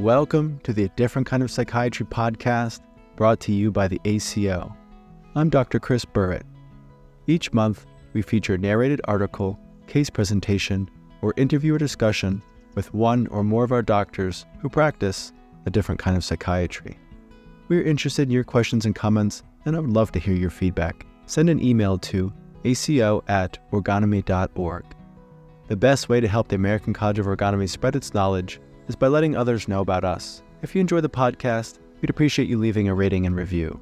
Welcome to the Different Kind of Psychiatry podcast brought to you by the ACO. I'm Dr. Chris Burritt. Each month, we feature a narrated article, case presentation, or interview or discussion with one or more of our doctors who practice a different kind of psychiatry. We're interested in your questions and comments, and I would love to hear your feedback. Send an email to aco at orgonomy.org. The best way to help the American College of Orgonomy spread its knowledge is by letting others know about us. If you enjoy the podcast, we'd appreciate you leaving a rating and review.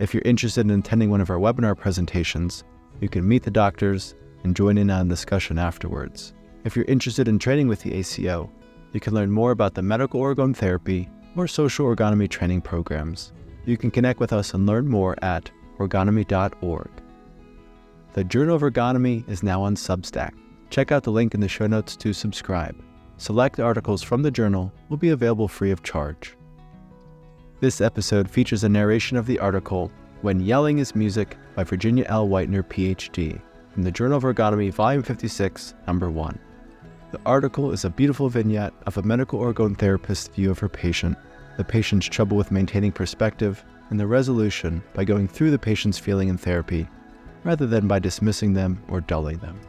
If you're interested in attending one of our webinar presentations, you can meet the doctors and join in on discussion afterwards. If you're interested in training with the ACO, you can learn more about the medical orgone therapy or social orgonomy training programs. You can connect with us and learn more at orgonomy.org. The Journal of Orgonomy is now on Substack. Check out the link in the show notes to subscribe. Select articles from the journal will be available free of charge. This episode features a narration of the article When Yelling is Music by Virginia L. Whitener, PhD, from the Journal of Orgonomy, Volume 56, Number 1. The article is a beautiful vignette of a medical orgone therapist's view of her patient, the patient's trouble with maintaining perspective, and the resolution by going through the patient's feeling in therapy, rather than by dismissing them or dulling them.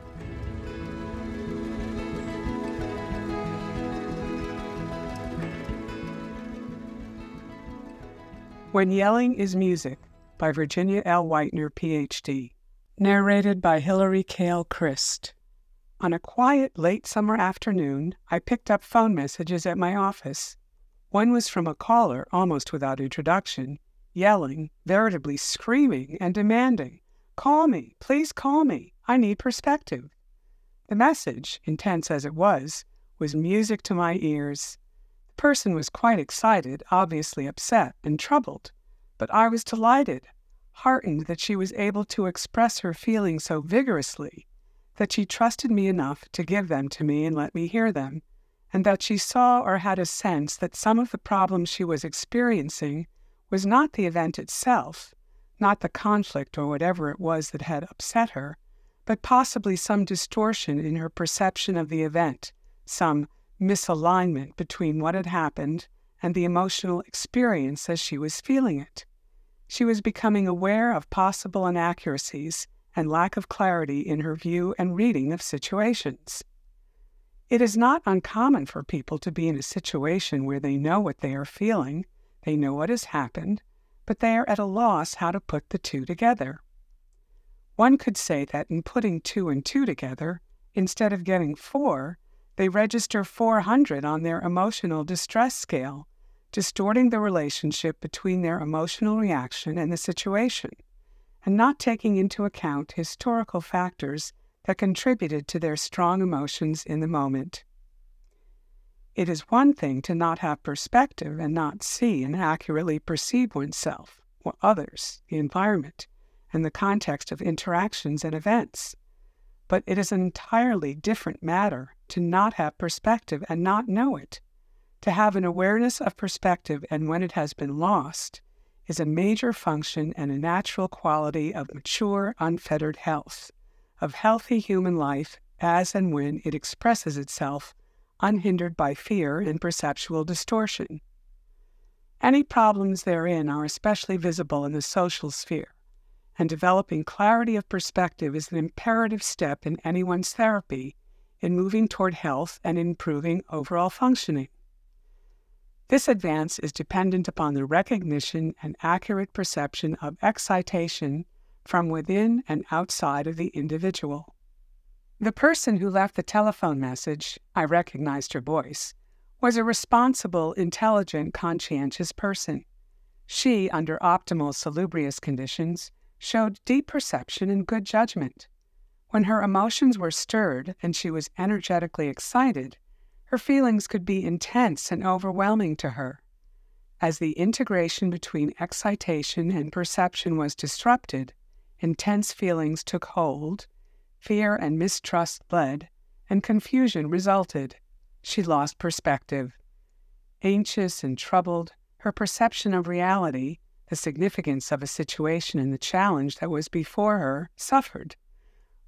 When Yelling is Music by Virginia L. Whitener, Ph.D. Narrated by Hilary Kayle Crist. On a quiet late summer afternoon, I picked up phone messages at my office. One was from a caller almost without introduction, yelling, veritably screaming and demanding, Call me, please call me. I need perspective. The message, intense as it was, was music to my ears. The person was quite excited, obviously upset and troubled, but I was delighted, heartened that she was able to express her feelings so vigorously, that she trusted me enough to give them to me and let me hear them, and that she saw or had a sense that some of the problems she was experiencing was not the event itself, not the conflict or whatever it was that had upset her, but possibly some distortion in her perception of the event, some misalignment between what had happened and the emotional experience as she was feeling it. She was becoming aware of possible inaccuracies and lack of clarity in her view and reading of situations. It is not uncommon for people to be in a situation where they know what they are feeling, they know what has happened, but they are at a loss how to put the two together. One could say that in putting two and two together, instead of getting four, they register 400 on their emotional distress scale, distorting the relationship between their emotional reaction and the situation, and not taking into account historical factors that contributed to their strong emotions in the moment. It is one thing to not have perspective and not see and accurately perceive oneself, or others, the environment, and the context of interactions and events. But it is an entirely different matter to not have perspective and not know it. To have an awareness of perspective and when it has been lost is a major function and a natural quality of mature, unfettered health, of healthy human life as and when it expresses itself unhindered by fear and perceptual distortion. Any problems therein are especially visible in the social sphere, and developing clarity of perspective is an imperative step in anyone's therapy in moving toward health and improving overall functioning. This advance is dependent upon the recognition and accurate perception of excitation from within and outside of the individual. The person who left the telephone message, I recognized her voice, was a responsible, intelligent, conscientious person. She, under optimal salubrious conditions, showed deep perception and good judgment. When her emotions were stirred and she was energetically excited, her feelings could be intense and overwhelming to her. As the integration between excitation and perception was disrupted, intense feelings took hold, fear and mistrust led, and confusion resulted. She lost perspective. Anxious and troubled, her perception of reality, the significance of a situation and the challenge that was before her, suffered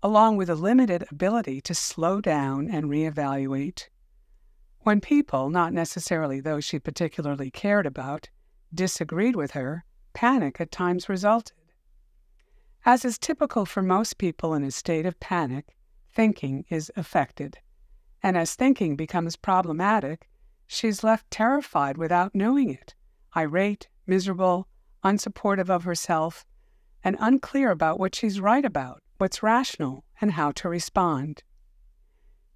along with a limited ability to slow down and reevaluate. When people, not necessarily those she particularly cared about, disagreed with her, panic at times resulted. As is typical for most people in a state of panic, thinking is affected. And as thinking becomes problematic, she's left terrified without knowing it, irate, miserable, unsupportive of herself, and unclear about what she's right about, what's rational, and how to respond.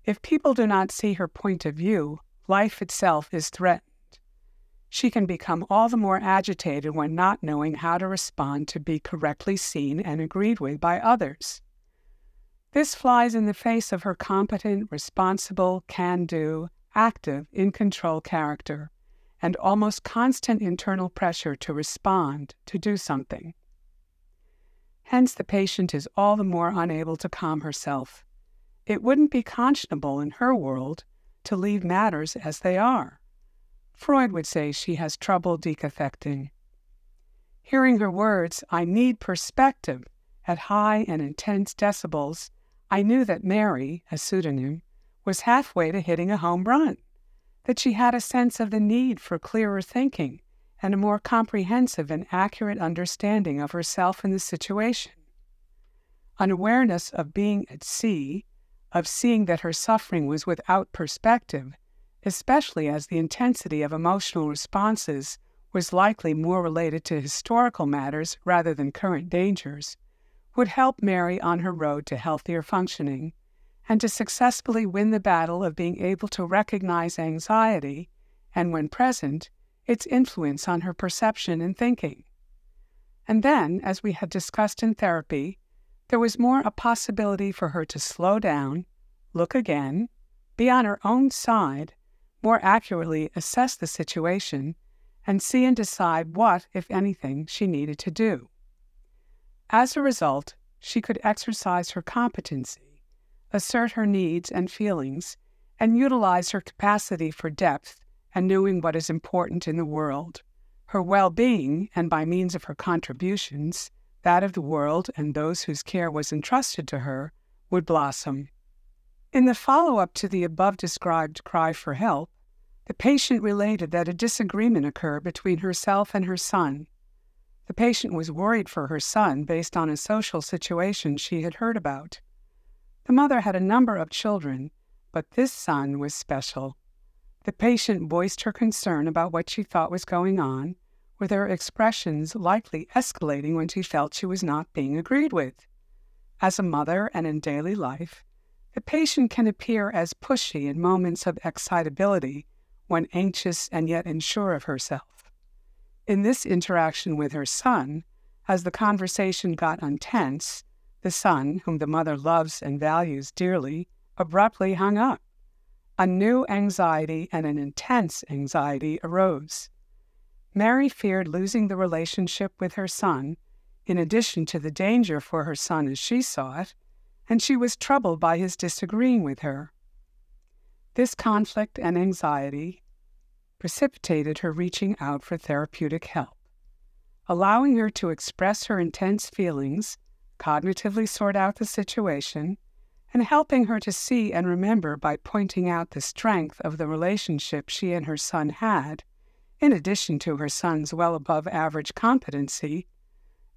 If people do not see her point of view, life itself is threatened. She can become all the more agitated when not knowing how to respond to be correctly seen and agreed with by others. This flies in the face of her competent, responsible, can do, active, in control character, and almost constant internal pressure to respond, to do something. Hence, the patient is all the more unable to calm herself. It wouldn't be conscionable in her world to leave matters as they are. Freud would say she has trouble decathecting. Hearing her words, I need perspective, at high and intense decibels, I knew that Mary, a pseudonym, was halfway to hitting a home run, that she had a sense of the need for clearer thinking and a more comprehensive and accurate understanding of herself and the situation. An awareness of being at sea, of seeing that her suffering was without perspective, especially as the intensity of emotional responses was likely more related to historical matters rather than current dangers, would help Mary on her road to healthier functioning and to successfully win the battle of being able to recognize anxiety and, when present, its influence on her perception and thinking. And then, as we had discussed in therapy, there was more a possibility for her to slow down, look again, be on her own side, more accurately assess the situation, and see and decide what, if anything, she needed to do. As a result, she could exercise her competency, assert her needs and feelings, and utilize her capacity for depth and knowing what is important in the world. Her well being, and by means of her contributions, that of the world and those whose care was entrusted to her, would blossom. In the follow up to the above described cry for help, the patient related that a disagreement occurred between herself and her son. The patient was worried for her son based on a social situation she had heard about. The mother had a number of children, but this son was special. The patient voiced her concern about what she thought was going on, with her expressions likely escalating when she felt she was not being agreed with. As a mother and in daily life, the patient can appear as pushy in moments of excitability when anxious and yet unsure of herself. In this interaction with her son, as the conversation got intense, the son, whom the mother loves and values dearly, abruptly hung up. A new anxiety and an intense anxiety arose. Mary feared losing the relationship with her son, in addition to the danger for her son as she saw it, and she was troubled by his disagreeing with her. This conflict and anxiety precipitated her reaching out for therapeutic help, allowing her to express her intense feelings, cognitively sort out the situation, and helping her to see and remember by pointing out the strength of the relationship she and her son had, in addition to her son's well above average competency,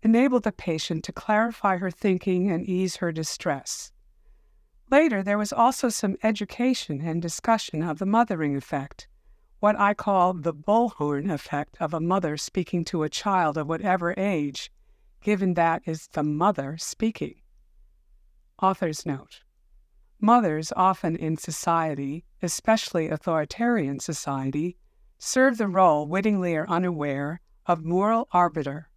enabled the patient to clarify her thinking and ease her distress. Later, there was also some education and discussion of the mothering effect, what I call the bullhorn effect of a mother speaking to a child of whatever age, given that is the mother speaking. Author's note Mothers often in society, especially authoritarian society, serve the role, wittingly or unaware, of moral arbiter,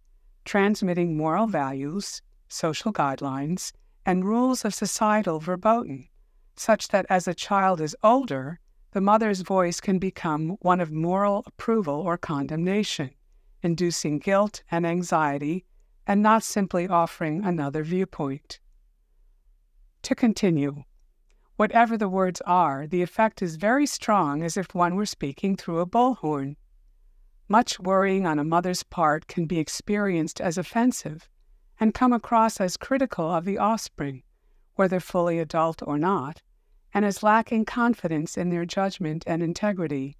transmitting moral values, social guidelines, and rules of societal verboten, such that as a child is older, the mother's voice can become one of moral approval or condemnation, inducing guilt and anxiety, and not simply offering another viewpoint. To continue, whatever the words are, the effect is very strong as if one were speaking through a bullhorn. Much worrying on a mother's part can be experienced as offensive and come across as critical of the offspring, whether fully adult or not, and as lacking confidence in their judgment and integrity.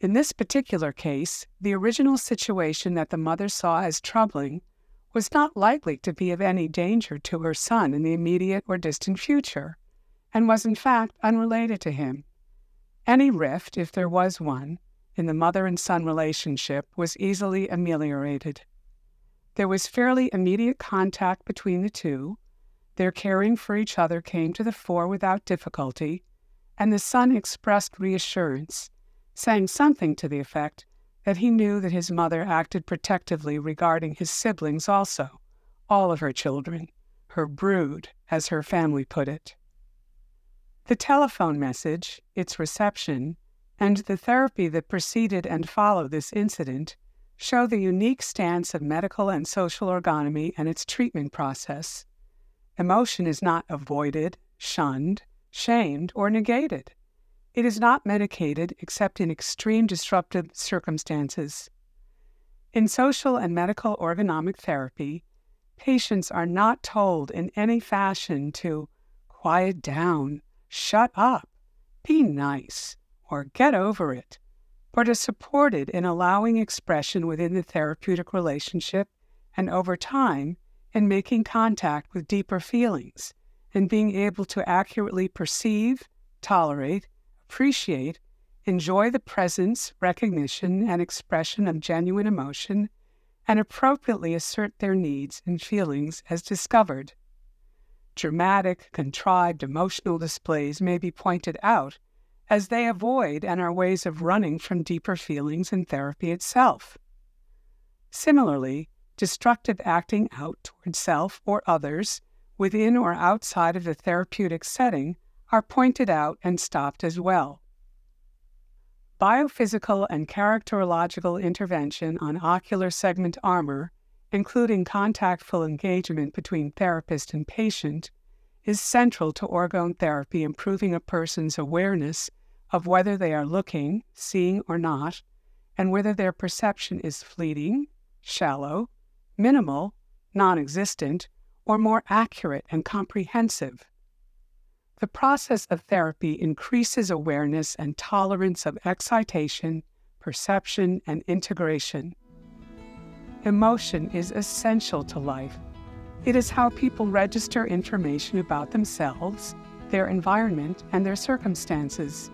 In this particular case, the original situation that the mother saw as troubling was not likely to be of any danger to her son in the immediate or distant future, and was in fact unrelated to him. Any rift, if there was one, in the mother and son relationship was easily ameliorated. There was fairly immediate contact between the two, their caring for each other came to the fore without difficulty, and the son expressed reassurance, saying something to the effect that he knew that his mother acted protectively regarding his siblings also, all of her children, her brood, as her family put it. The telephone message, its reception, and the therapy that preceded and followed this incident show the unique stance of medical and social orgonomy and its treatment process. Emotion is not avoided, shunned, shamed, or negated. It is not medicated except in extreme disruptive circumstances. In social and medical orgonomic therapy, patients are not told in any fashion to quiet down, shut up, be nice, or get over it, but are supported in allowing expression within the therapeutic relationship and over time in making contact with deeper feelings and being able to accurately perceive, tolerate, appreciate, enjoy the presence, recognition, and expression of genuine emotion, and appropriately assert their needs and feelings as discovered. Dramatic, contrived emotional displays may be pointed out as they avoid and are ways of running from deeper feelings in therapy itself. Similarly, destructive acting out toward self or others within or outside of the therapeutic setting are pointed out and stopped as well. Biophysical and characterological intervention on ocular segment armor, including contactful engagement between therapist and patient, is central to orgone therapy improving a person's awareness of whether they are looking, seeing, or not, and whether their perception is fleeting, shallow, minimal, non existent, or more accurate and comprehensive. The process of therapy increases awareness and tolerance of excitation, perception, and integration. Emotion is essential to life. It is how people register information about themselves, their environment, and their circumstances.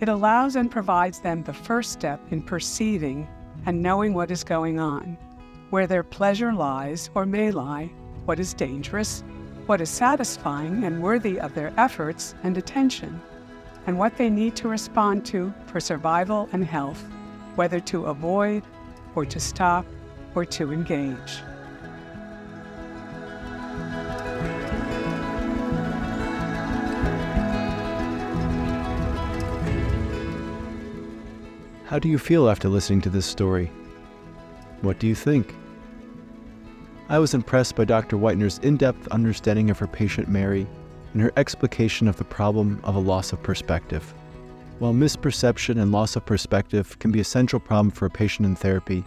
It allows and provides them the first step in perceiving and knowing what is going on, where their pleasure lies or may lie, what is dangerous, what is satisfying and worthy of their efforts and attention, and what they need to respond to for survival and health, whether to avoid or to stop or to engage. How do you feel after listening to this story? What do you think? I was impressed by Dr. Whitener's in depth understanding of her patient Mary and her explication of the problem of a loss of perspective. While misperception and loss of perspective can be a central problem for a patient in therapy,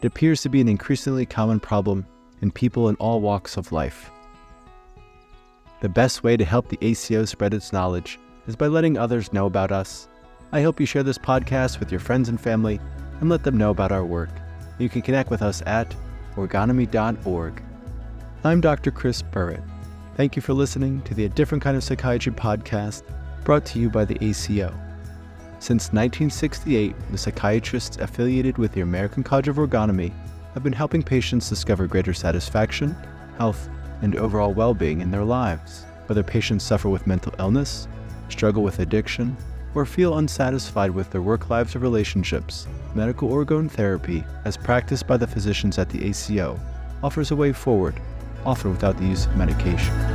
it appears to be an increasingly common problem in people in all walks of life. The best way to help the ACO spread its knowledge is by letting others know about us. I hope you share this podcast with your friends and family and let them know about our work. You can connect with us at orgonomy.org. I'm Dr. Chris Burrett. Thank you for listening to the A Different Kind of Psychiatry podcast brought to you by the ACO. Since 1968, the psychiatrists affiliated with the American College of Orgonomy have been helping patients discover greater satisfaction, health, and overall well being in their lives. Whether patients suffer with mental illness, struggle with addiction, or feel unsatisfied with their work lives or relationships, medical orgone therapy, as practiced by the physicians at the ACO, offers a way forward, often without the use of medication.